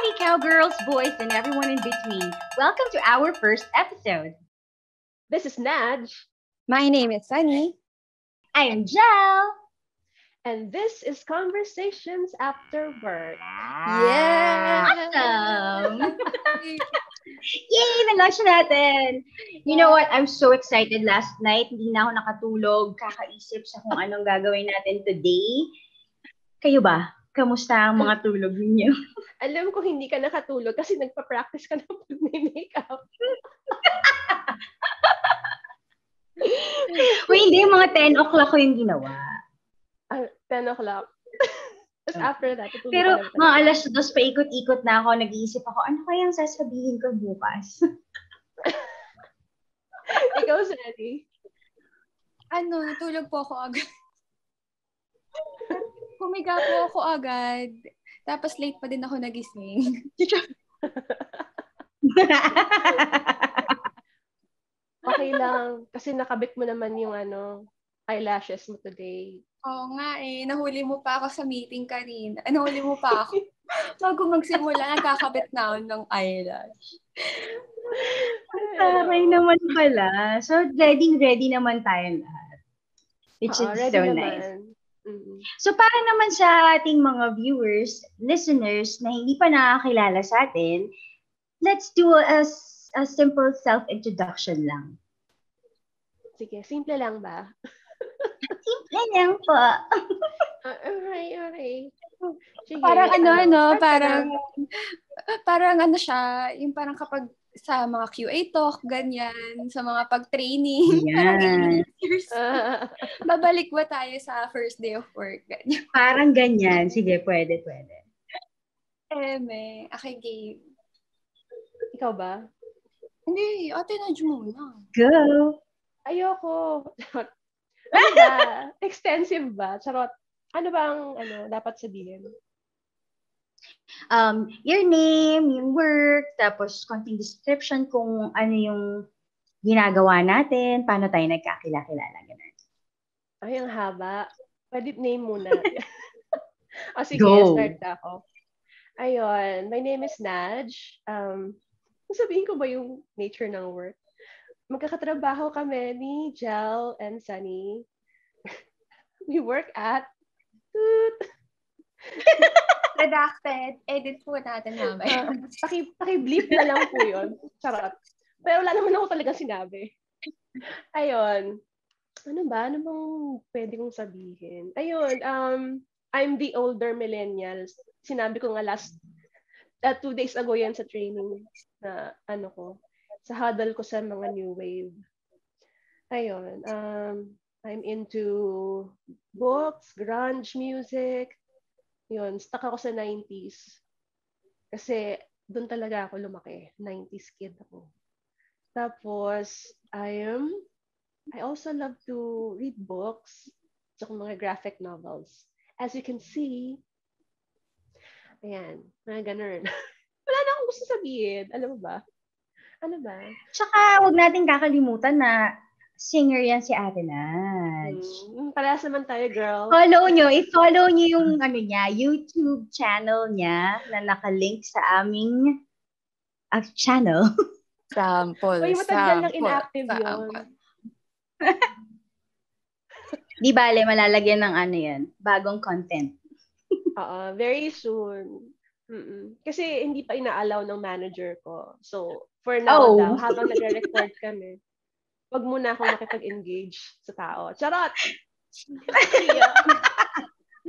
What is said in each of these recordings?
Howdy, cowgirls, boys, and everyone in between. Welcome to our first episode. This is Naj. My name is Sunny. I am Jel. And this is Conversations After Work. Yeah! Awesome! Yay! Na-launch natin! You know what? I'm so excited last night. Hindi na ako nakatulog, kakaisip sa kung anong gagawin natin today. Kayo ba? Kamusta ang mga tulog ninyo? Alam ko hindi ka nakatulog kasi nagpa-practice ka ng pag-makeup. Uy, hindi. Mga 10 o'clock ko yung ginawa. Ah, 10 o'clock. Tapos after that, Pero lang mga alas dos, paikot-ikot na ako. Nag-iisip ako, ano kayang sasabihin ko bukas? Ikaw, Sally. Ano, natulog po ako agad. Humiga po ako agad. Tapos late pa din ako nagising. Okay lang. Kasi nakabit mo naman yung ano, eyelashes mo today. Oo nga eh. Nahuli mo pa ako sa meeting kanina. Ah, nahuli mo pa ako. Bago magsimula, nagkakabit na ako ng eyelash. Taray naman pala. So, ready, ready naman tayo lahat. Which Oo, is ready so naman. nice. So, para naman sa ating mga viewers, listeners na hindi pa nakakilala sa atin, let's do a, a simple self-introduction lang. Sige, simple lang ba? Simple lang po. Uh, alright, alright. Sige, Parang ano, ano, ka parang, parang ano siya, yung parang kapag sa mga QA talk, ganyan, sa mga pag-training. parang. Ah, Babalik ba tayo sa first day of work? Ganyan. Parang ganyan. Sige, pwede, pwede. Eme, okay, game. ikaw ba? Hindi, ate na muna. Go! Ayoko. ano ba? Extensive ba? Charot. Ano ba ang ano, dapat sabihin? Um, your name, yung work, tapos konting description kung ano yung ginagawa natin, paano tayo nagkakilala-kilala, ganun. Ay, ang haba. Pwede name muna. o sige, Go. start ako. Ayun, my name is Naj. Um, sabihin ko ba yung nature ng work? Magkakatrabaho kami ni Jel and Sunny. We work at. Redacted. Edit po natin mamaya. paki, paki-bleep na lang po yun. Charot. Pero wala naman ako talagang sinabi. Ayun. Ano ba? Ano bang pwede kong sabihin? Ayun. Um, I'm the older millennials. Sinabi ko nga last, uh, two days ago yan sa training na ano ko, sa huddle ko sa mga new wave. Ayun. Um, I'm into books, grunge music. Yun, stuck ako sa 90s. Kasi doon talaga ako lumaki. 90s kid ako. Tapos, I am, I also love to read books, tsaka mga graphic novels. As you can see, ayan, mga ganun. Wala na akong gusto sabihin. Alam mo ba? Ano ba? Tsaka, huwag natin kakalimutan na singer yan si Ate Naj. Hmm, parehas naman tayo, girl. Follow nyo, i-follow nyo yung ano niya, YouTube channel niya na nakalink sa aming uh, channel. Sample. Uy, matagal nang sample, inactive yun. sample. Di bale, malalagyan ng ano yan, bagong content. Oo, very soon. Mm-mm. Kasi hindi pa ina-allow ng manager ko. So, for now Oh. daw, habang nagre-record kami, wag muna akong makipag-engage sa tao. Charot!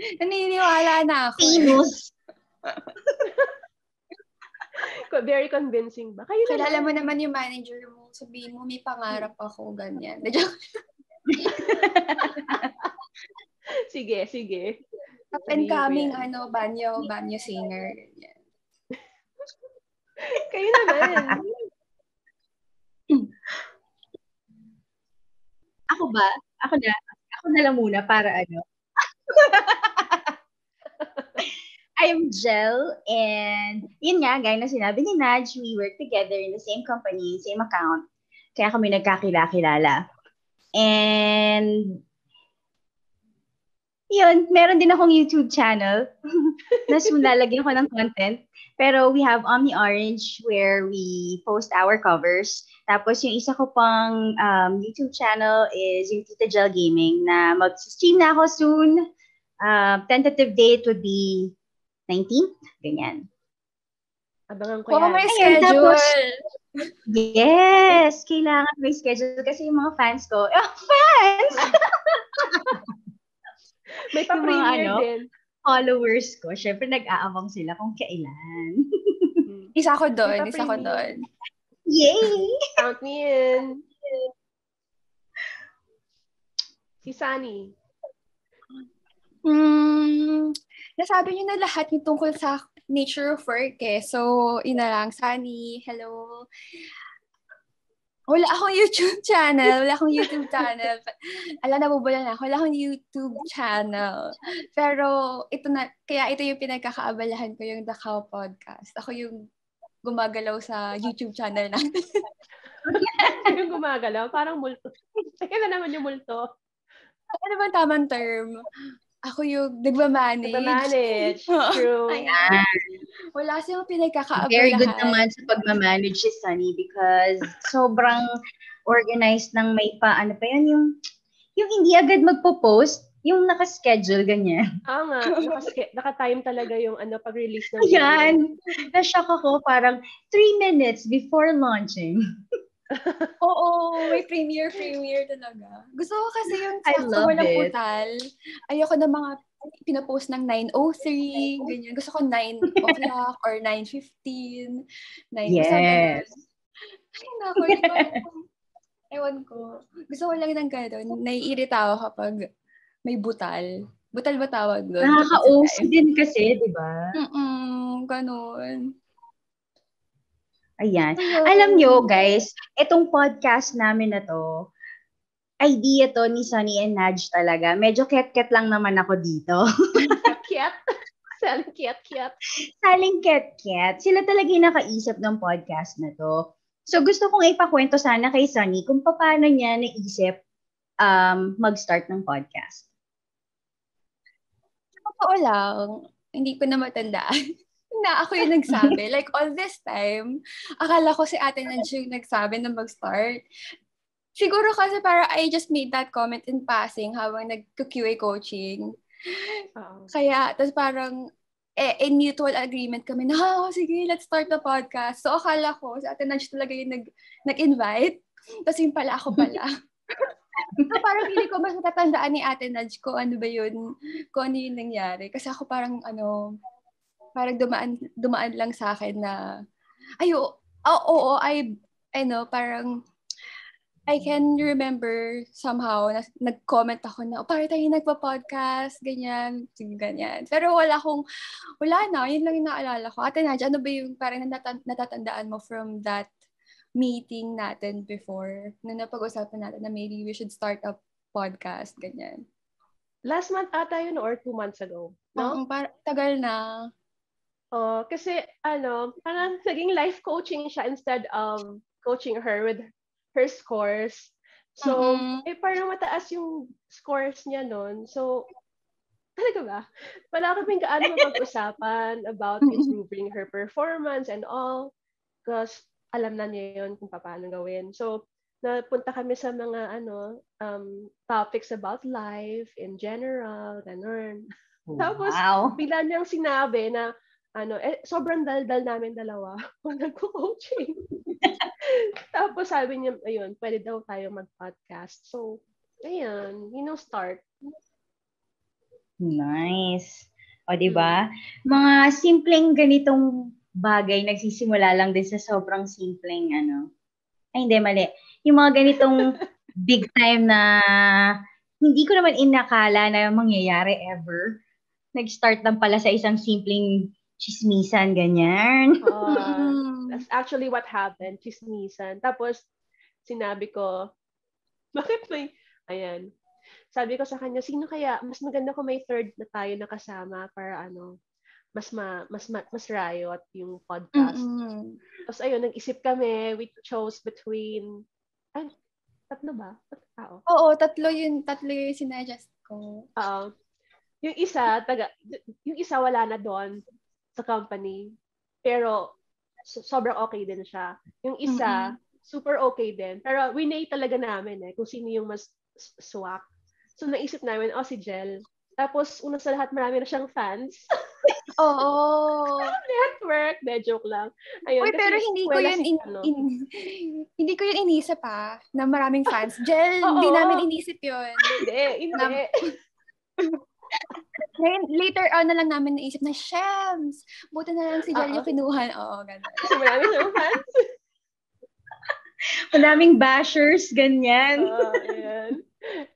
Naniniwala na ako. Famous. very convincing ba? Kayo Kilala naman. mo naman yung manager mo. Sabihin mo, may pangarap ako, ganyan. Sige, sige. Up and coming, ano, banyo, banyo singer. Ganyan. Kayo naman. Ako ba? Ako na. Ako na lang muna para ano. I'm Jel and yun nga, gaya na sinabi ni Naj, we work together in the same company, same account. Kaya kami nagkakilala-kilala. And yun, meron din akong YouTube channel. Nas lalagyan ko ng content. Pero we have Omni Orange where we post our covers. Tapos yung isa ko pang um, YouTube channel is yung Tita Gel Gaming na mag-stream na ako soon. Uh, tentative date would be 19th. Ganyan. Abangan ko Oh, yan. may Ayun, schedule. tapos- Yes! Kailangan may schedule kasi yung mga fans ko, oh, fans! May yung mga ano, din. Followers ko, syempre nag-aabang sila kung kailan. Hmm. Isa ko doon, isa ko doon. Yay! Count me in. Si Sunny. Hmm, nasabi niyo na lahat yung tungkol sa nature of work eh. So, ina lang, Sunny, hello. Wala akong YouTube channel. Wala akong YouTube channel. Ala, nabubula na ako. Wala akong YouTube channel. Pero, ito na, kaya ito yung pinagkakaabalahan ko, yung The Cow Podcast. Ako yung gumagalaw sa YouTube channel natin. yung gumagalaw. Parang multo. Kaya naman yung multo. ano ba tamang term? Ako yung nagmamanage. Nagmamanage. True. Ayan. Wala siyang pinagkakaabalahan. Very good naman sa pagmamanage si Sunny because sobrang organized ng may pa, ano pa yun, yung, yung hindi agad magpo-post, yung nakaschedule, ganyan. Oo nga. Nakaske- Naka-time talaga yung ano pag-release ng video. Ayan. Na-shock ako, parang three minutes before launching. Oo, may premiere, premiere talaga. Gusto ko kasi yung I sakto love walang it. putal. Ayoko na mga pinapost ng 9.03, ganyan. Gusto ko 9 o'clock or 9.15. 9 Yes. Ay, naku. Ewan ko. Gusto ko lang ng gano'n. Naiirita ako kapag may butal. Butal ba tawag doon? Nakaka-OC din kasi, di ba? Mm-mm, ganun. Ayan. Alam nyo, guys, itong podcast namin na to, idea to ni Sunny and Nudge talaga. Medyo ket-ket lang naman ako dito. Kiat. Saling kiat-kiat. Saling ket-ket. Sila talaga yung nakaisip ng podcast na to. So gusto kong ipakwento sana kay Sunny kung paano niya naisip um, mag-start ng podcast. Totoo lang, hindi ko na matandaan na ako yung nagsabi. like, all this time, akala ko si ate Nadja yung nagsabi na mag-start. Siguro kasi para I just made that comment in passing habang nag-QA coaching. Oo. Kaya, tapos parang, eh, in mutual agreement kami na, oh, sige, let's start the podcast. So, akala ko, si ate Nadja talaga yung nag, nag-invite. Tapos yung pala, ako pala. so, parang hindi ko mas natatandaan ni ate Nadj ko ano ba yun, kung ano yung nangyari. Kasi ako parang, ano, parang dumaan, dumaan lang sa akin na, ay, oo, oo, oo, I, ano, parang, I can remember somehow na nag-comment ako na, oh, parang tayo nagpa-podcast, ganyan, ganyan. Pero wala akong, wala na, yun lang yung naalala ko. Ate Nadja, ano ba yung parang natata- natatandaan mo from that meeting natin before na napag-usapan natin na maybe we should start a podcast, ganyan. Last month ata yun or two months ago. No? No? Par- tagal na. Oh, kasi ano, parang naging life coaching siya instead of coaching her with her scores. So, Mhm. eh parang mataas yung scores niya noon. So, talaga ba? Wala kaming gaano mapag-usapan about improving her performance and all. Because alam na niya yun kung paano gawin. So, napunta kami sa mga ano um, topics about life in general, ganun. Tapos, wow. bigla niyang sinabi na ano, eh, sobrang daldal namin dalawa kung nagko-coaching. Tapos sabi niya, ayun, pwede daw tayo mag-podcast. So, ayun, you know, start. Nice. O, di ba? Mga simpleng ganitong bagay nagsisimula lang din sa sobrang simpleng ano. Ay, hindi, mali. Yung mga ganitong big time na hindi ko naman inakala na mangyayari ever. Nag-start lang pala sa isang simpleng chismisan, ganyan. Uh, that's actually what happened, chismisan. Tapos, sinabi ko, bakit may, ayan, sabi ko sa kanya, sino kaya, mas maganda kung may third na tayo nakasama para ano, mas ma, mas ma, mas riot yung podcast. Mm-mm. Tapos ayun, nag-isip kami, we chose between, ay, tatlo ba? Tatlo tao. Oo, tatlo yun, tatlo yung sinadjust ko. Oo. yung isa, taga, yung isa wala na doon sa company. Pero so, sobrang okay din siya. Yung isa, mm-hmm. super okay din. Pero winay talaga namin eh, kung sino yung mas swak. So naisip namin, oh si Jel. Tapos una sa lahat, marami na siyang fans. Oo. Network. De, joke lang. Ayun, Uy, pero hindi ko yun, in, ano. in, hindi ko yun inisip pa, na maraming fans. Jel, hindi namin inisip yun. Hindi, hindi. Na, Ngayon, later on na lang namin naisip na, Shems, buti na lang si Jel yung kinuha. Oo. Kasi marami siyang fans. Madaming bashers, ganyan. Oo, uh, ayan.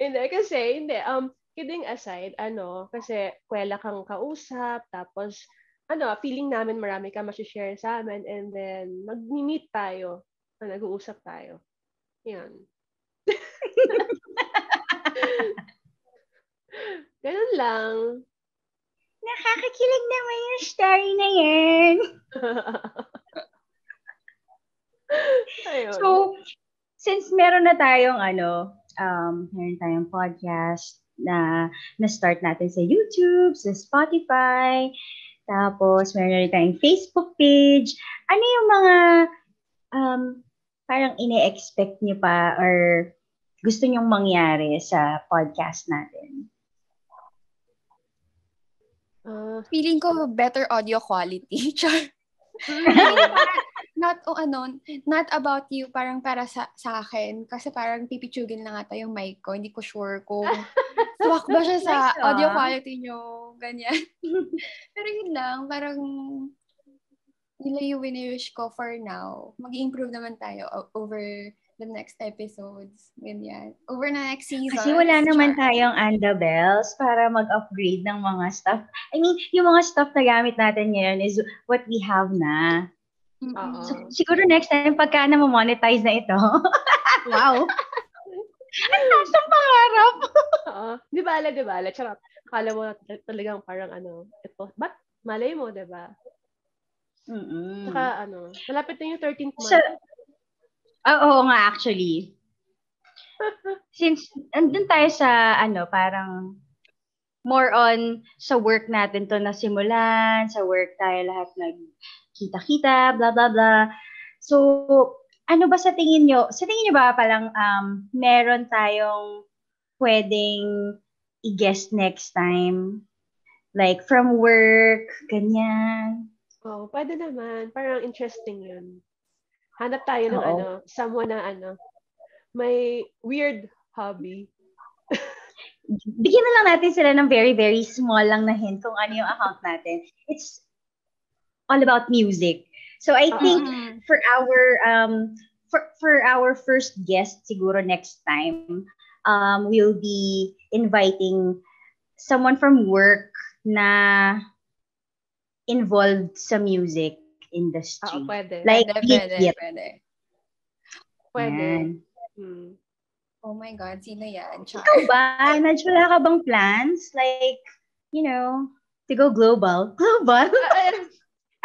Hindi, kasi, hindi. Um, kidding aside, ano, kasi kwela kang kausap, tapos, ano, feeling namin marami ka share sa amin, and then, mag-meet tayo, na nag-uusap tayo. Yan. Ganun lang. Nakakakilig naman yung story na yan. so, since meron na tayong ano, um, meron tayong podcast, na na-start natin sa YouTube, sa Spotify, tapos meron rin tayong Facebook page. Ano yung mga um, parang ine-expect niyo pa or gusto niyong mangyari sa podcast natin? Uh, feeling ko better audio quality. Char not o oh, ano, not about you, parang para sa, sa akin. Kasi parang pipitsugin lang ata yung mic ko. Hindi ko sure kung swak ba siya sa nice, audio quality nyo. Ganyan. Pero yun lang, parang lang yung winiwish ko for now. Mag-improve naman tayo over the next episodes. Ganyan. Over na next season. Kasi wala naman tayong Andabels para mag-upgrade ng mga stuff. I mean, yung mga stuff na gamit natin ngayon is what we have na. Mm-hmm. So, siguro next time, pagka na monetize na ito. wow. Ang tasang pangarap. Oo. Di ba, di ba? Charot. Kala mo talagang parang ano, ito. Ba't malay mo, di ba? Mm-mm. Saka ano, malapit na yung 13th month. So, oh, oo nga, actually. Since, andun tayo sa, ano, parang more on sa work natin to nasimulan, sa work tayo lahat nag kita-kita, blah, blah, blah. So, ano ba sa tingin nyo? Sa tingin nyo ba palang um, meron tayong pwedeng i-guest next time? Like, from work, ganyan. Oh, pwede naman. Parang interesting yun. Hanap tayo ng Oo. ano, someone na ano, may weird hobby. Bigyan na lang natin sila ng very, very small lang na hint kung ano yung account natin. It's all about music. So I think uh-huh. for our um for for our first guest siguro next time um we'll be inviting someone from work na involved sa music industry. Oo, pwede. Like pwede, pwede, it. pwede. Pwede. Hmm. Oh my God, sino yan? Char. Ikaw ba? Nadyo, wala ka bang plans? Like, you know, to go global? Global?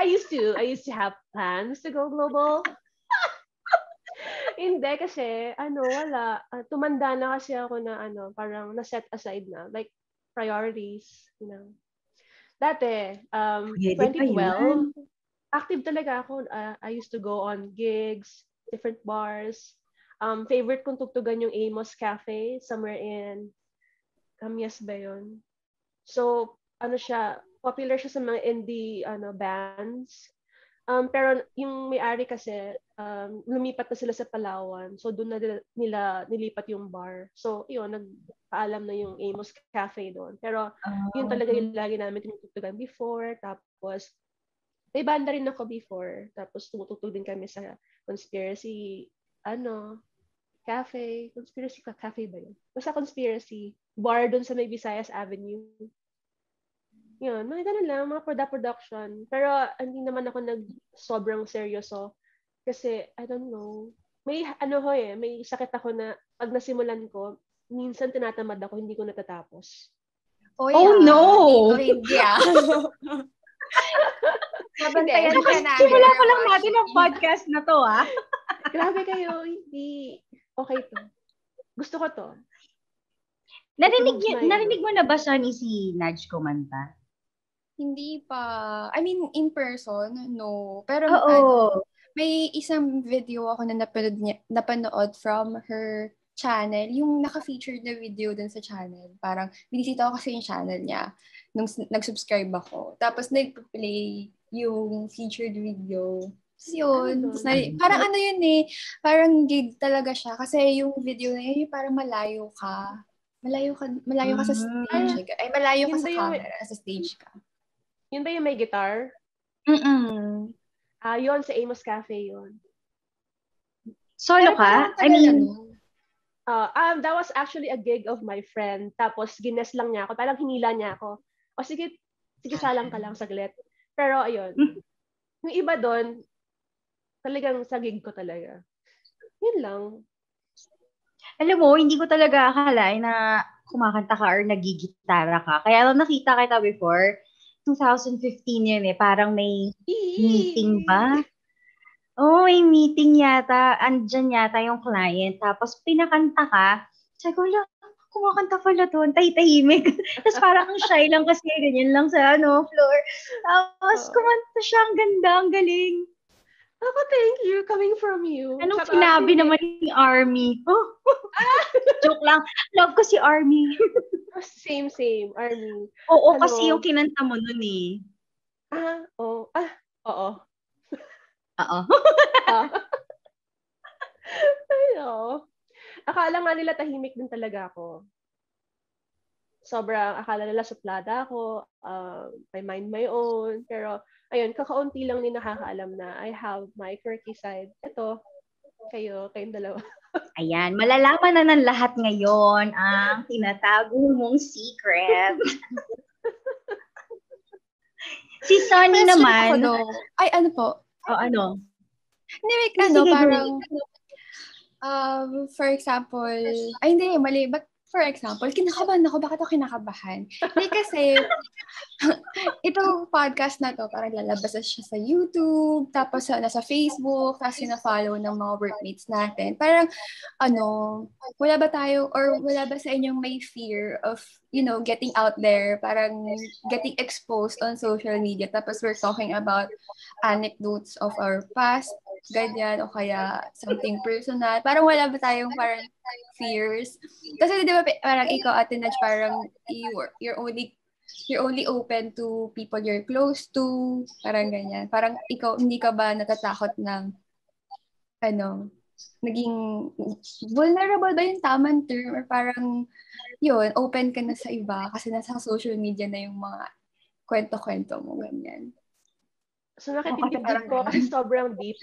I used to, I used to have plans to go global. Hindi kasi, ano, wala. Uh, tumanda na kasi ako na, ano, parang na-set aside na. Like, priorities, you know. Dati, um, Pwede 2012, active talaga ako. Uh, I used to go on gigs, different bars. Um, favorite kong tugtugan yung Amos Cafe, somewhere in Camias ba yun? So, ano siya, popular siya sa mga indie ano bands. Um, pero yung may-ari kasi, um, lumipat na sila sa Palawan. So, doon na nila, nilipat yung bar. So, yun, nagpaalam na yung Amos Cafe doon. Pero, yun talaga yung lagi namin tinutugtugan before. Tapos, may banda rin ako before. Tapos, tumutugtog din kami sa conspiracy, ano, cafe. Conspiracy ka, cafe ba yun? Basta conspiracy. Bar doon sa may Visayas Avenue yun, mga ganun lang, mga production. Pero hindi naman ako nag sobrang seryoso. Kasi, I don't know, may ano ho eh, may sakit ako na pag nasimulan ko, minsan tinatamad ako, hindi ko natatapos. Oh, yeah. oh no! Hindi ah. Nabantayan ka na. Simula pa lang natin ang podcast na to, ah. Grabe kayo, hindi. Okay to. Gusto ko to. Narinig, yun. narinig mo na ba Sunny si Nudge kumanta? Hindi pa. I mean, in person, no. Pero Oo. ano, may isang video ako na napanood, niya, napanood from her channel. Yung naka-featured na video dun sa channel. Parang, binisita ko kasi yung channel niya nung s- nag-subscribe ako. Tapos, nag-play yung featured video. Tapos yun. Ano? Tapos na- parang ano yun eh, parang gig talaga siya. Kasi yung video na yun, yung parang malayo ka. Malayo ka, malayo ka sa Mm. stage. Ay, malayo ka Yun sa ba yung- camera, sa stage ka. Yun ba yung may guitar? Mm-mm. Ah, yun, sa Amos Cafe yun. Solo ka? I mean, Uh, um, that was actually a gig of my friend. Tapos, gines lang niya ako. Parang hinila niya ako. O sige, sige salang ka lang saglit. Pero ayun. Yung iba doon, talagang sa gig ko talaga. Yun lang. alam mo, hindi ko talaga akalain na kumakanta ka or nagigitara ka. Kaya nung nakita kita before, 2015 yun eh, parang may meeting ba? Oo, oh, may meeting yata. Andyan yata yung client. Tapos pinakanta ka. Sabi ko, "Ala, kumakanta pala doon. Tay-tahimik. Tapos parang ang shy lang kasi ganyan lang sa ano, floor. Tapos Oo. kumanta siya. Ang ganda, ang galing. Ako, thank you. Coming from you. Anong Tsaka, sinabi naman ni Army? Oh. Joke lang. Love ko si Army. Same, same. Army. Oo, Ano? kasi yung kinanta mo nun eh. Ah, oh. Ah, oo. Oo. Ah. Ay, oo. Akala nga nila tahimik din talaga ako. Sobrang akala nila suplada ako, um, I mind my own. Pero, ayun, kakaunti lang din nakakaalam na I have my quirky side. Ito, kayo, kayong dalawa. Ayan, malalaman na ng lahat ngayon ang tinatago mong secret. si Sunny naman, ako, no. Ay, ano po? o ano, Hindi, ano, go. parang, um, for example, ay hindi, mali, but for example, kinakabahan ako, bakit ako kinakabahan? Hindi kasi, itong podcast na to, parang lalabas na siya sa YouTube, tapos sa, nasa Facebook, tapos sina-follow ng mga workmates natin. Parang, ano, wala ba tayo, or wala ba sa inyong may fear of, you know, getting out there, parang getting exposed on social media, tapos we're talking about anecdotes of our past, ganyan, o kaya something personal. Parang wala ba tayong parang fears? Kasi di ba parang ikaw, Ate Naj, parang you're, you're only you're only open to people you're close to, parang ganyan. Parang ikaw, hindi ka ba natatakot ng, ano, naging vulnerable ba yung tamang term? Or parang, yun, open ka na sa iba kasi nasa social media na yung mga kwento-kwento mo, ganyan. So, nakitidip ko kasi sobrang deep.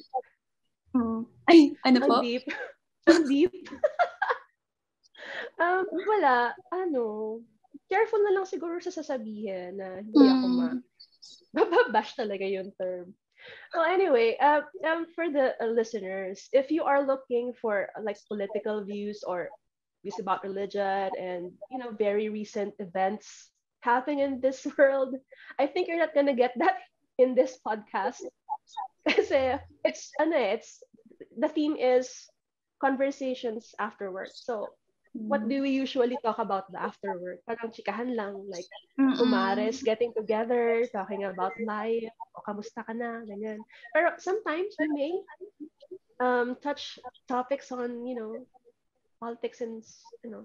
Hmm. Ay, ano po? Ang deep. Ang deep. um, wala. Ano, careful na lang siguro sa sasabihin na hindi ako ma... Hmm. Bababash talaga yung term. Well, anyway, uh, um, for the uh, listeners, if you are looking for uh, like political views or views about religion and you know very recent events happening in this world, I think you're not gonna get that in this podcast. Kasi it's ano eh, it's the theme is conversations after work. So what do we usually talk about the after work? Parang chikahan lang, like umares, getting together, talking about life, o kamusta ka na, ganyan. Pero sometimes we may um, touch topics on, you know, politics and, you know,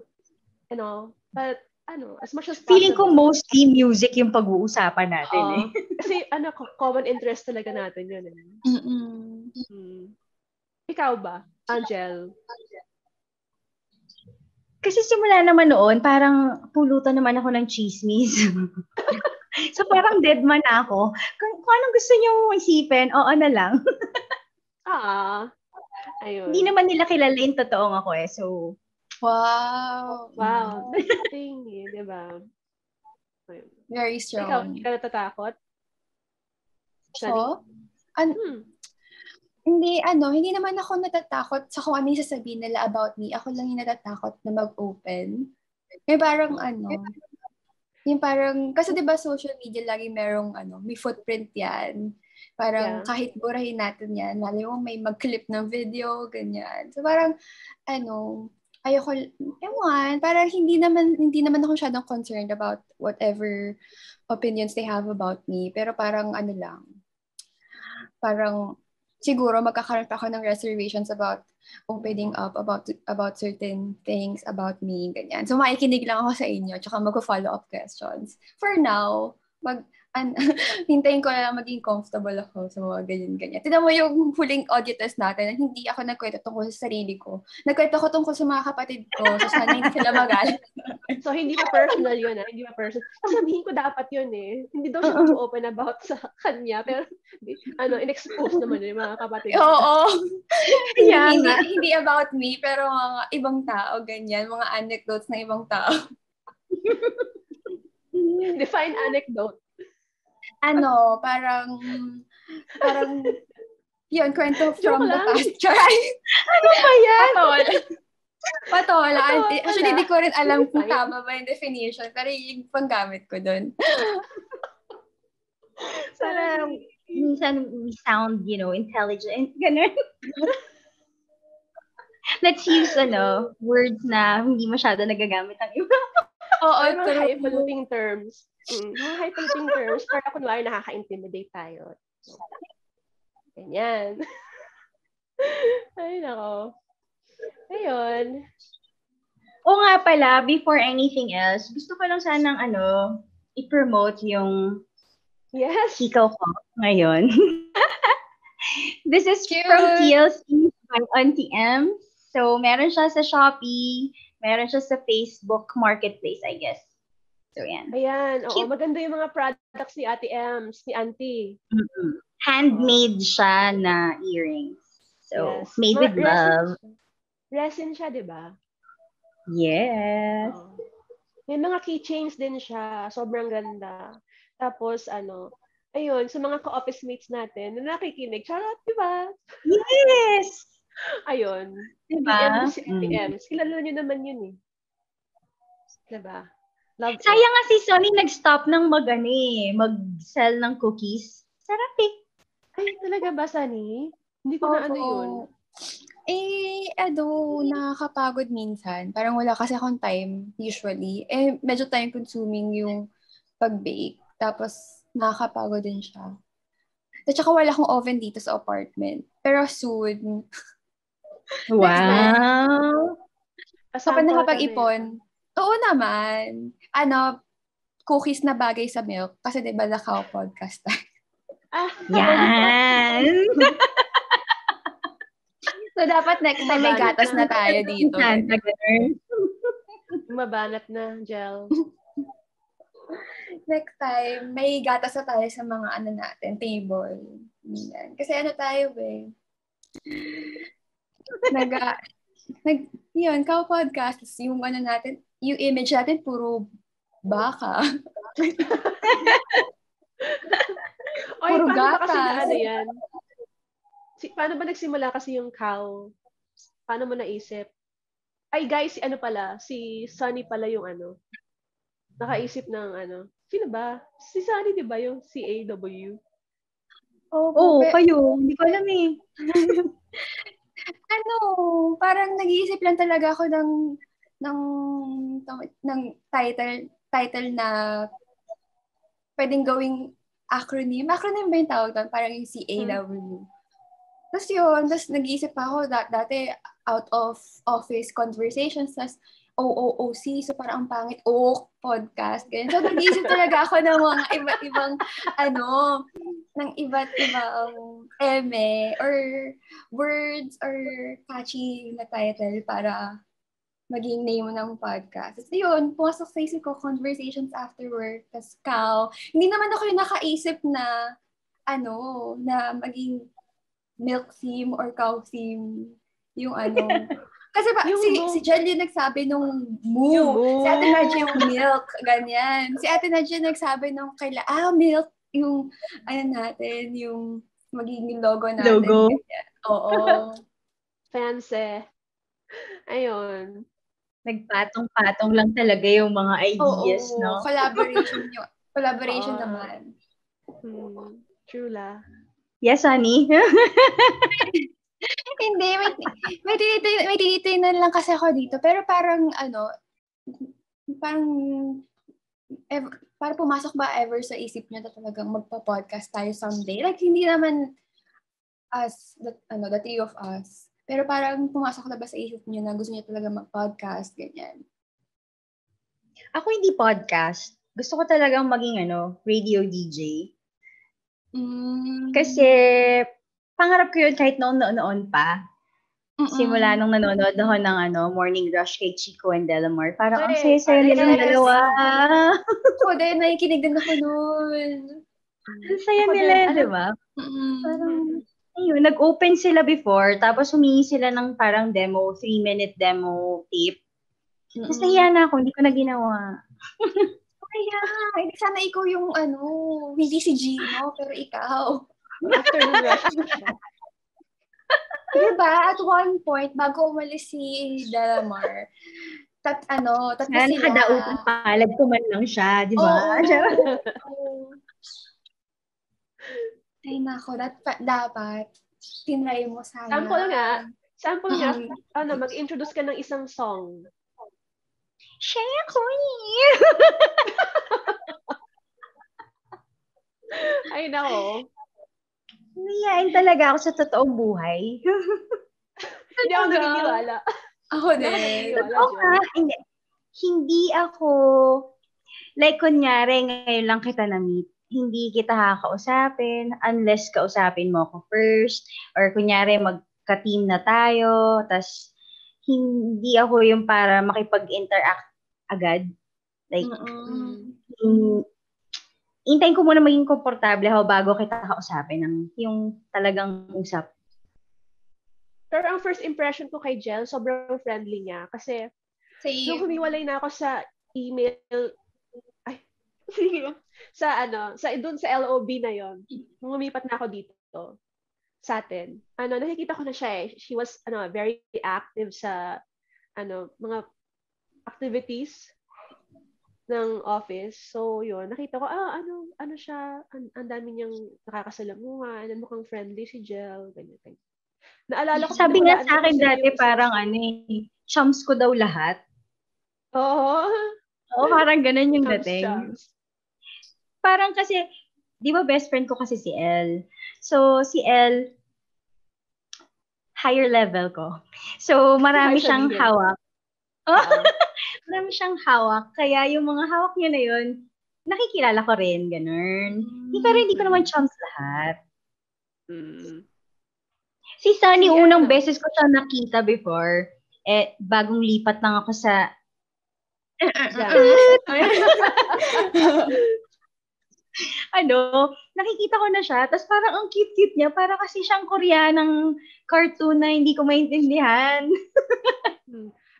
and all. But, ano, as much as possible. feeling ko mostly music yung pag-uusapan natin Oo. eh. kasi, ano, co- common interest talaga natin yun. Eh. Mm-mm. Hmm. Ikaw ba, Angel? Kasi simula naman noon, parang pulutan naman ako ng chismis. so parang dead man ako. Kung, kung anong gusto niyo isipin, oo na lang. Ah, ayun. Hindi naman nila kilala yung totoong ako eh. So, Wow. Wow, thing eh, di ba? Very Ikaw, strong. hindi ka natatakot? So, an- Hmm. hindi, ano, hindi naman ako natatakot sa kung ano yung sasabihin nila about me. Ako lang yung natatakot na mag-open. May parang ano, yung parang, kasi di ba social media lagi merong ano, may footprint yan. Parang Yeah. kahit burahin natin yan, lalo mo may mag-clip ng video, ganyan. So parang, ano, ayoko, ewan, parang hindi naman, hindi naman ako masyadong concerned about whatever opinions they have about me. Pero parang ano lang, parang siguro magkakaroon pa ako ng reservations about opening up about about certain things about me, ganyan. So, makikinig lang ako sa inyo, tsaka mag-follow up questions. For now, mag, an, hintayin ko na lang maging comfortable ako sa mga ganyan-ganyan. Tignan mo yung huling audio test natin, hindi ako nagkwento tungkol sa sarili ko. Nagkwento ko tungkol sa mga kapatid ko, so sana hindi sila magalit. so, hindi pa personal yun, ah. Hindi pa personal. Sasabihin ko dapat yun eh. Hindi daw siya uh-uh. open about sa kanya, pero ano, in-expose naman yung mga kapatid. Oo. yeah, hindi, hindi about me, pero mga ibang tao, ganyan. Mga anecdotes ng ibang tao. Define anecdote ano, parang, parang, yun, kwento from the past. Try. ano ba yan? Patola. Patola. Actually, di ko rin alam kung tama ba yung definition, pero yung panggamit ko doon. parang, minsan we sound, you know, intelligent. Ganun. Let's use, ano, words na hindi masyado nagagamit ang iba. Oo, mga highfalutin terms. Mm, mga highfalutin terms, para kunwari nakaka-intimidate tayo. Ganyan. Ay, nako. Ayun. O nga pala, before anything else, gusto ko lang sanang ano, i-promote yung yes. ikaw ko ngayon. This is Cute. from TLC by Auntie M. So, meron siya sa Shopee, meron siya sa Facebook Marketplace, I guess. So, yan. Ayan. Oo, maganda yung mga products ni Ate Ems, ni Auntie. Mm-hmm. Handmade oh. siya na earrings. So, yes. made with resin love. Resin siya, di ba? Yes. Oh. May mga keychains din siya. Sobrang ganda. Tapos, ano, ayun, sa mga ka-office mates natin na nakikinig, charot, di ba? Yes! Ayun. Diba? Si Ate mm. Kilala niyo naman yun eh. Diba? Love Sayang nga si Sonny nag-stop ng mag, ano, eh, mag-sell ng cookies. Sarap eh. Ay, talaga ba, Sunny? Hindi ko oh, na ano yun. Eh, ano, nakakapagod minsan. Parang wala kasi akong time, usually. Eh, medyo time-consuming yung pag-bake. Tapos, nakakapagod din siya. At saka wala akong oven dito sa apartment. Pero soon. Wow! Kapag nakapag-ipon, Oo naman. Ano, cookies na bagay sa milk. Kasi di ba Lakaw podcast ah, yan! so, dapat next time may gatas na tayo dito. Mabanat na, gel. next time, may gatas na tayo sa mga ano natin, table. Yan. Kasi ano tayo, eh. Nag, nag, yun, Cow Podcast, yung ano natin, yung image natin puro baka. Oy, puro paano gatas. ba kasi na ano yan? Si, paano ba nagsimula kasi yung cow? Paano mo naisip? Ay guys, si ano pala, si Sunny pala yung ano. Nakaisip ng ano. Sino ba? Si Sunny 'di ba yung CAW? Oh, oh pe- kayo. Hindi ko alam eh. ano, parang nag-iisip lang talaga ako ng ng ng title title na pwedeng gawing acronym. Acronym ba yung tawag doon? Parang yung CAW. Hmm. Tapos yun, tapos nag-iisip ako dat dati out of office conversations, tapos OOOC, so parang ang pangit, O podcast, ganyan. So nag-iisip talaga ako ng mga iba't ibang, ano, ng iba't ibang eme or words or catchy na title para maging name ng podcast. Tapos yun, pumasok sa isip ko, conversations after work, tapos cow. Hindi naman ako yung nakaisip na, ano, na maging milk theme or cow theme yung ano. Kasi yung si, si Jen yung nagsabi nung moo. Si Ate Nadja yung milk, ganyan. Si Ate Nadja nagsabi nung kaila, ah, milk, yung, ano natin, yung magiging logo natin. Logo? Ganyan. Oo. Fancy. Ayun nagpatong-patong lang talaga yung mga ideas, Oo, no? Collaboration yun. Collaboration uh, naman. Hmm, true la. Yes, honey. Hindi, may, may, tinitay, may tinitay na lang kasi ako dito. Pero parang, ano, parang, ever, parang pumasok ba ever sa isip niya na talagang magpa-podcast tayo someday? Like, hindi naman us, the, ano, the three of us. Pero parang pumasok na ba sa isip niyo na gusto niya talaga mag-podcast, ganyan? Ako hindi podcast. Gusto ko talagang maging ano, radio DJ. Mm. Kasi pangarap ko yun kahit noon-noon pa. Mm-mm. Simula nung nanonood ako ng ano, Morning Rush kay Chico and Delamar. Parang ang Ay, saya-saya ay, nilang yes. dalawa. Ako din, nakikinig din ako nun. Ang saya Ako nila, din, di ba? Parang, ayun, nag-open sila before, tapos humingi sila ng parang demo, three-minute demo tape. Tapos nahiya na ako, hindi ko na ginawa. Kaya, hindi sana ikaw yung ano, hindi si Gino, pero ikaw. After ng rush. Diba? At one point, bago umalis si Delamar, tat, ano, tatlo Sana sila. nakadaupang palad ko man lang siya, di ba? Oo. Ay, nako, that, dapat, tinry mo sana. Sample nga. Sample nga, Mm. ano, mag-introduce ka ng isang song. Siya ako Ay, nako. Nahiyain talaga ako sa totoong buhay. Hindi ako naniniwala. Ako din. Naniniwala, Oo Jo. nga, hindi. Hindi ako, like kunyari, ngayon lang kita na-meet. Hindi kita kakausapin unless kausapin mo ako first. Or kunyari, magka-team na tayo. tas hindi ako yung para makipag-interact agad. Like, Mm-mm. In, intayin ko muna maging komportable ako bago kita kausapin ng yung talagang usap. Pero ang first impression ko kay Jel, sobrang friendly niya. Kasi nung Same. humiwalay na ako sa email, ay, sige, sa ano, sa doon sa LOB na yon nung lumipat na ako dito sa atin, ano, nakikita ko na siya eh. She was, ano, very active sa, ano, mga activities ng office. So, yun, nakita ko, ah, ano, ano siya, ang, ang dami niyang nakakasalamuhan, ano, mukhang friendly si Jel, ganyan, ganyan. Naalala ko, Sabi nga sa akin dati yung- parang ano eh, chums ko daw lahat. Oo. Oo, parang ganun yung Chums, dating. chums. Parang kasi, di ba best friend ko kasi si Elle. So, si Elle, higher level ko. So, marami siyang hawak. Oo. Marami siyang hawak. Kaya yung mga hawak niya na yun, nakikilala ko rin, ganun. Hindi pero hindi ko naman chums lahat. Mm. Si Sunny, Si unang ano? beses ko siya nakita before, eh, bagong lipat lang ako sa ano, nakikita ko na siya, tapos parang ang cute-cute niya, para kasi siyang koreanang cartoon na hindi ko maintindihan.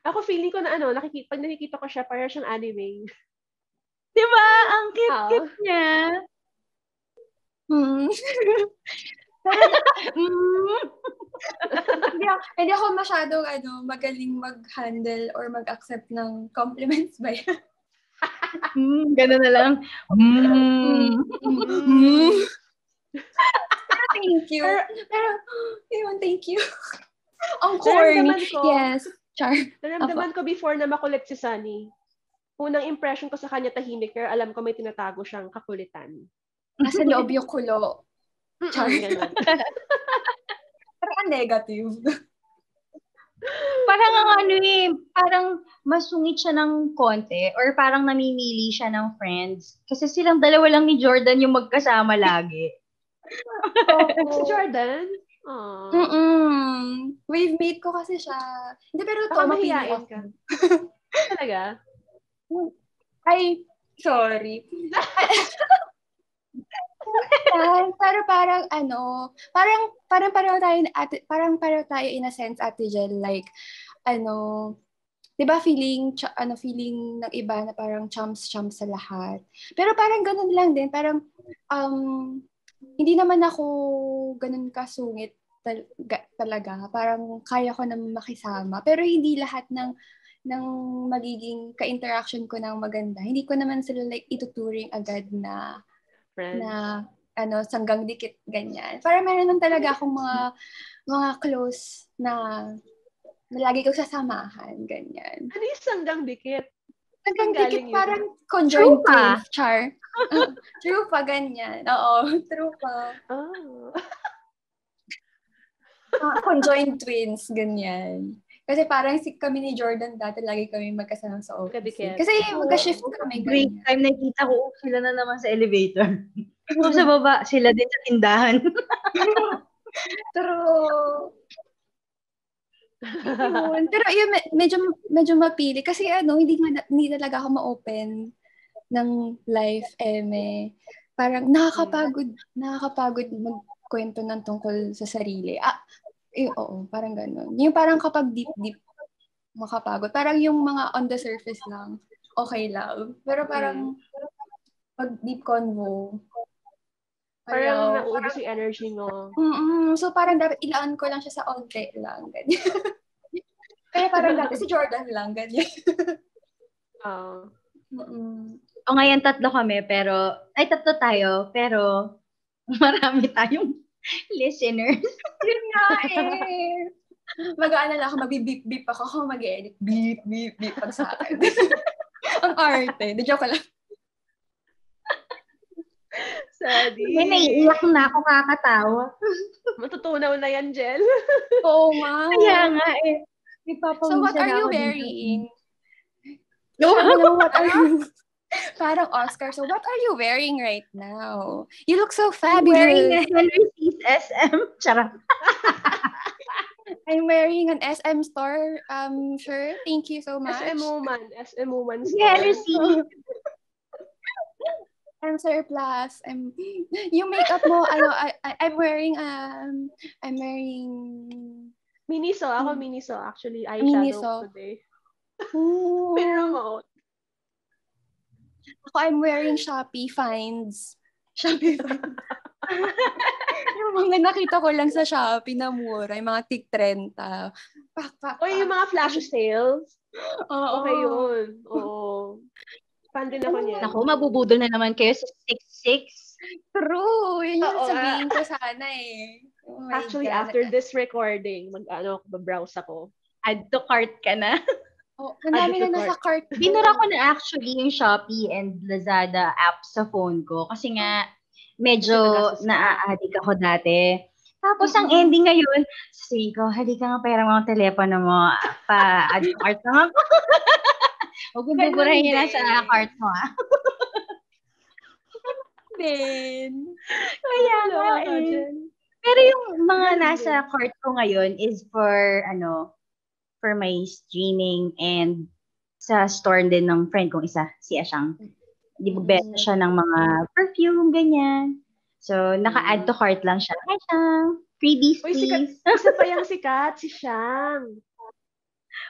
Hmm. Ako feeling ko na ano, nakikita, pag nakikita ko siya, parang siyang anime. Di ba? Ang cute-cute niya. Mm. Mm. hindi, ako, hindi ako masyadong ano, magaling mag-handle or mag-accept ng compliments ba yan? Mm, ganun na lang. Mm. Mm. Pero thank you. Pero- Pero, yun, thank you. Ang corny. Yes. Char. naramdaman ko before na makulit si Sunny. Unang impression ko sa kanya tahimik, pero alam ko may tinatago siyang kakulitan. Nasa loob yung kulo. Char. Ganun. Pero ang negative. Parang ang ano eh, parang masungit siya ng konti or parang namimili siya ng friends. Kasi silang dalawa lang ni Jordan yung magkasama lagi. si Jordan? Aww. Mm-mm. Wave mate ko kasi siya. Hindi, pero to, mahihain ka. Talaga? Ay, sorry. Ay, pero parang ano, parang parang pareho tayo ate, parang pareho tayo in a sense Ate Jel like ano, 'di ba feeling ch- ano feeling ng iba na parang chums chums sa lahat. Pero parang ganun lang din, parang um hindi naman ako ganun kasungit tal- ga- talaga. Parang kaya ko na makisama. Pero hindi lahat ng ng magiging ka-interaction ko ng maganda. Hindi ko naman sila like ituturing agad na Friend. na ano, sanggang dikit, ganyan. Para meron lang talaga akong mga, mga close na, na lagi ko sasamahan, ganyan. Ano yung sanggang dikit? Hanggang Ang galing dikit, yun. parang conjoined pa. twins, char. True pa, ganyan. Oo, true pa. Oh. Ah, conjoined twins, ganyan. Kasi parang si kami ni Jordan dati, lagi kami magkasama sa office. Kasi magka-shift kami, ganyan. time, nakita ko, sila na naman sa elevator. Ako sa baba, sila din sa tindahan. True. Yun. Pero yun, me- medyo, medyo mapili. Kasi ano, hindi, hindi talaga ako ma-open ng life, eme. Parang nakakapagod, nakakapagod magkwento ng tungkol sa sarili. Ah, eh, oo, parang ganun. Yung parang kapag deep-deep makapagod. Parang yung mga on the surface lang, okay lang. Pero parang pag deep convo, Parang ayaw. nauubos yung energy mo. Mm-mm. So, parang dapat ilaan ko lang siya sa onte lang. Ganyan. Kaya parang dapat si Jordan lang. Ganyan. Ah. Mm-mm. O ngayon, tatlo kami, pero, ay, tatlo tayo, pero marami tayong listeners. Yun nga eh. Mag-ano lang ako, mag-beep-beep ako. Ako mag-edit. Beep, beep, beep pag sa akin. Ang arte. Di joke lang. Sadie. May naiiyak na ako kakatawa. Matutunaw na yan, Jel. Oo nga. Kaya nga eh. So, what are you wearing? No. Ano, what are you? Parang Oscar. So, what are you wearing right now? You look so I'm wearing a fabulous. SM. Charot. I'm wearing an SM store um shirt. Thank you so much. SM woman. SM woman. Si Henry C. I'm surplus. I'm yung makeup mo ano I, I- I'm wearing um I'm wearing Miniso. Ako Hmm. miniso. Actually, Miniso. eyeshadow today. Ooh. May remote. Ako I'm wearing Shopee finds. Shopee finds. yung mga nakita ko lang sa Shopee na mura, yung mga tig 30. Pak, pak, O yung mga flash sales. Oo. Okay yun. Oo. Fan din ako niyan. Naku, mabubudol na naman kayo sa 6'6". True. Yun yung Oo, sabihin ko sana eh. Oh Actually, God. after this recording, mag-ano, browse ako. Add to cart ka na. Oh, ang dami na nasa cart. ko. Binura ko na actually yung Shopee and Lazada app sa phone ko kasi nga medyo naa-addict ako dati. Tapos ang ending ngayon, sasabihin ko, halika nga pera mo ang telepono mo, pa-add to cart lang ako. Huwag Ganun buburahin yun sa cart mo ah. din. Kaya nga Wala ka eh. Pero yung mga nasa cart ko ngayon is for ano, for my streaming and sa store din ng friend kong isa, si Ashang. Di ba benta siya ng mga perfume, ganyan. So, naka-add to cart lang siya. Hi, Ashang. Freebies, Uy, sikat. please. Isa pa yung sikat, si Shang.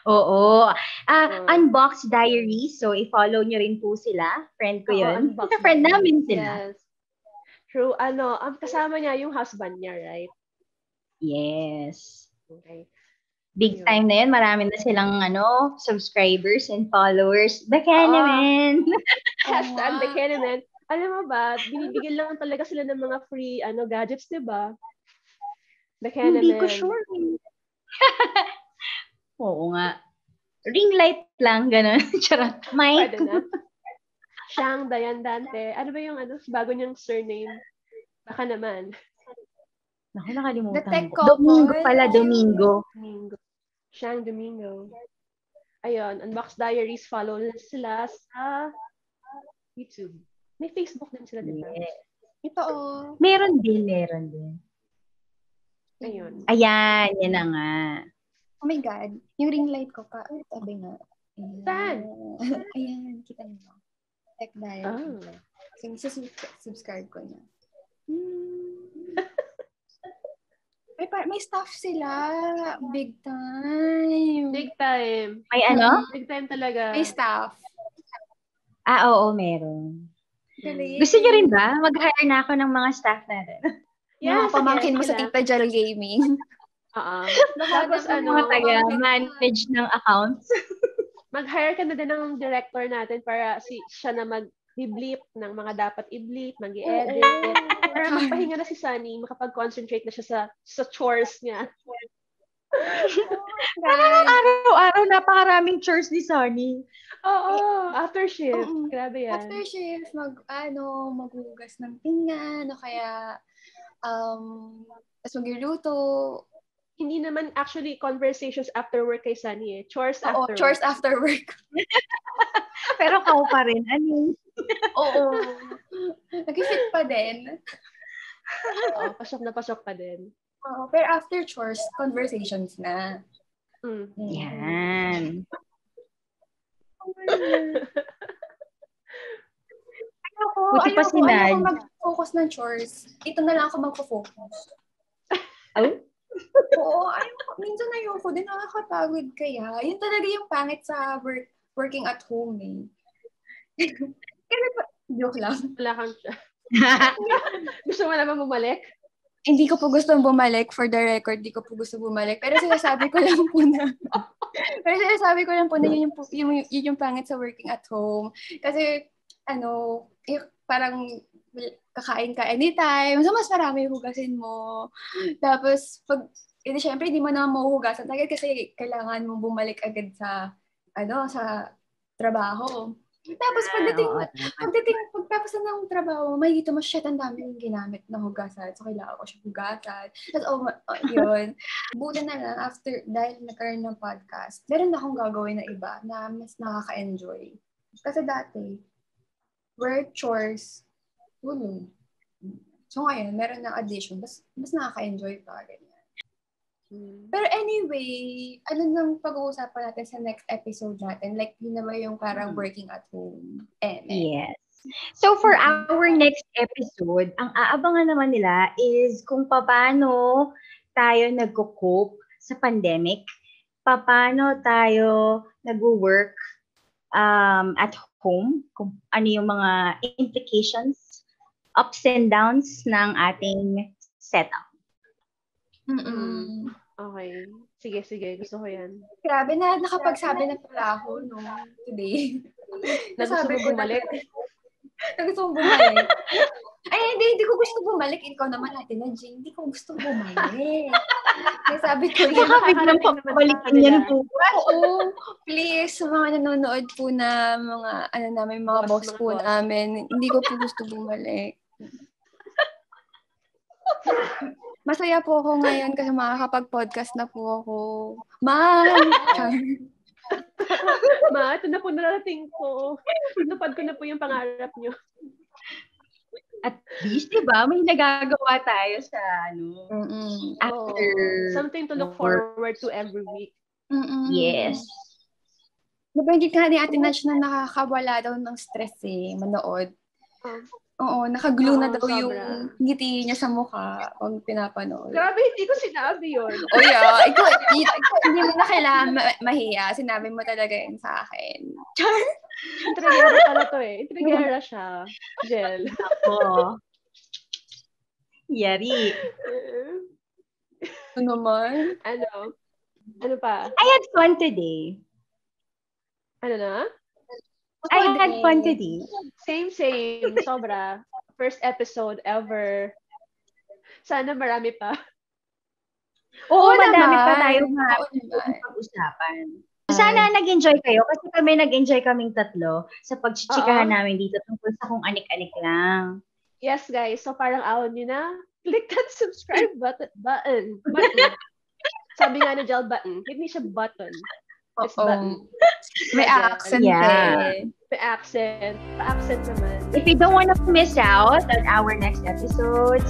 Oo. Ah, Oo. Unbox Diaries. So, i-follow nyo rin po sila. Friend ko yun. Sa friend namin sila. Yes. True. Ano, ang kasama niya yung husband niya, right? Yes. Okay. Big Ayun. time na yun. Marami na silang ano, subscribers and followers. Baka Oo. naman. Hashtag nga. the Kenemen. Alam mo ba, binibigyan lang talaga sila ng mga free ano gadgets, di ba? The Kenemen. Hindi ko sure. Oo nga. Ring light lang, gano'n. Charot. Mic. Pwede na. Shang Dayan Dante. Ano ba yung ano, bago niyang surname? Baka naman. Naku, nakalimutan The ko. Domingo pala, Domingo. Domingo. Shang Domingo. Ayun, Unbox Diaries, follow na sila sa YouTube. May Facebook din sila, di ba? Yes. Ito oh. Meron din, meron din. Ayun. Ayan, yan na nga. Oh my God. Yung ring light ko pa. Sabi nga. Ayan. Saan? Ayan. Kita niyo. Tech diary. Ah. Sige, sus- subscribe ko na. Hmm. May, pa- may staff sila. Big time. Big time. May ano? Big time talaga. May staff. Ah, oo, meron. Galing. Gusto niyo rin ba? Mag-hire na ako ng mga staff natin. Yung mga pamangkin mo sa. Tita Jal Gaming. Oo. Tapos naman ano, mga taga manage ng accounts. mag-hire ka na din ng director natin para si siya na mag i-bleep ng mga dapat i-bleep, mag edit Para magpahinga na si Sunny, makapag-concentrate na siya sa sa chores niya. Parang araw-araw napakaraming chores ni Sunny. Oo, after shift. Oo. Grabe yan. After shift, mag, ano, maghugas ng pinggan, o kaya, um, tapos magluluto. Hindi naman actually conversations after work kay Sunny eh. Chores Oo, after chores work. after work. Pero kao pa rin. Ano Oo. Nag-fit pa din. Oo, pasok na pasok pa din. Oo, pero after chores, conversations na. Mm. Yan. Ayoko, Buti pa si ayoko, Nad. ayoko mag-focus ng chores. Dito na lang ako mag-focus. Oh? Oo, ayoko. Minsan ayoko din. Nakakapagod kaya. Yun talaga yung pangit sa work, working at home eh. Kasi pa, joke lang. Wala kang Gusto mo naman bumalik? Hindi ko po gusto bumalik. For the record, hindi ko po gusto bumalik. Pero sinasabi ko lang po na, pero sinasabi ko lang po na yun yung, yung, yun yung pangit sa working at home. Kasi, ano, yung, parang kakain ka anytime. So, mas marami hugasin mo. Tapos, pag, hindi, syempre, hindi mo na mahuhugasan. Agad kasi kailangan mo bumalik agad sa, ano, sa trabaho. Tapos pagdating, pagdating, pagtapos na ng trabaho, makikita mo, shit, ang dami yung ginamit na hugasan. So, kailangan ko siya hugasan. Tapos, oh, oh yun. Buti na lang, after, dahil nagkaroon ng podcast, meron na akong gagawin na iba na mas nakaka-enjoy. Kasi dati, work, chores, tulog. So, ngayon, meron na addition, mas, mas nakaka-enjoy pa. Ganyan. Pero anyway, ano nang pag-uusapan natin sa next episode natin? Like, yun naman yung parang working at home. Eh, Yes. So for our next episode, ang aabangan naman nila is kung paano tayo nagko-cope sa pandemic, paano tayo nag-work um, at home, kung ano yung mga implications, ups and downs ng ating setup. Mm-mm. Okay. Sige, sige. Gusto ko yan. Grabe na, nakapagsabi na pala ako, no? Today. Na gusto mo bumalik? na gusto mong bumalik. Ay, hindi, hindi ko gusto bumalik. Ikaw naman natin na, Jane, hindi ko gusto bumalik. Kaya sabi ko, yun, Baka biglang papabalikin yan po. Oo, please, sa mga nanonood po na mga, ano namin, mga boss, po namin, hindi ko po gusto bumalik. Masaya po ako ngayon kasi makakapag-podcast na po ako. Ma'am! Ma, ito na po narating ko. Napad ko na po yung pangarap nyo. At least, di ba, may nagagawa tayo sa, ano, Mm-mm. after. Something to look forward to every week. Mm-mm. Yes. Nabanggit ka ni Ate Natch na nakakawala daw ng stress eh, manood. Oh. Oo, nakaglue na daw sobra. yung ngiti niya sa mukha pag pinapanood. Grabe, hindi ko sinabi yun. Oh yeah, ikaw, hindi mo na kailangan ma- mahiya. Sinabi mo talaga yun sa akin. Intrigera pala to eh. Intrigera siya. Jel. Ako. Yari. Ano naman? ano? Ano pa? I had fun today. Ano na? I had fun today. Same, same. Sobra. First episode ever. Sana marami pa. Oo, Oo madami naman. pa tayo Oo naman. pag-usapan. Sana nag-enjoy kayo kasi kami nag-enjoy kaming tatlo sa pagchichikahan Oo. namin dito tungkol sa kung anik-anik lang. Yes, guys. So parang awon nyo na. Click that subscribe button. Button. button. Sabi nga ni Jel, button. Hindi siya button. Oo. button. May Yeah. accent Yeah. eh. May accent. Pa-accent naman. If you don't want to miss out on our next episodes,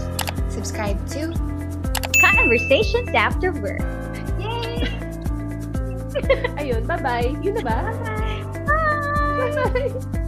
Subscribe to Conversations After Work. Yay! Ayun, bye-bye. Yun na ba? Bye! Bye-bye.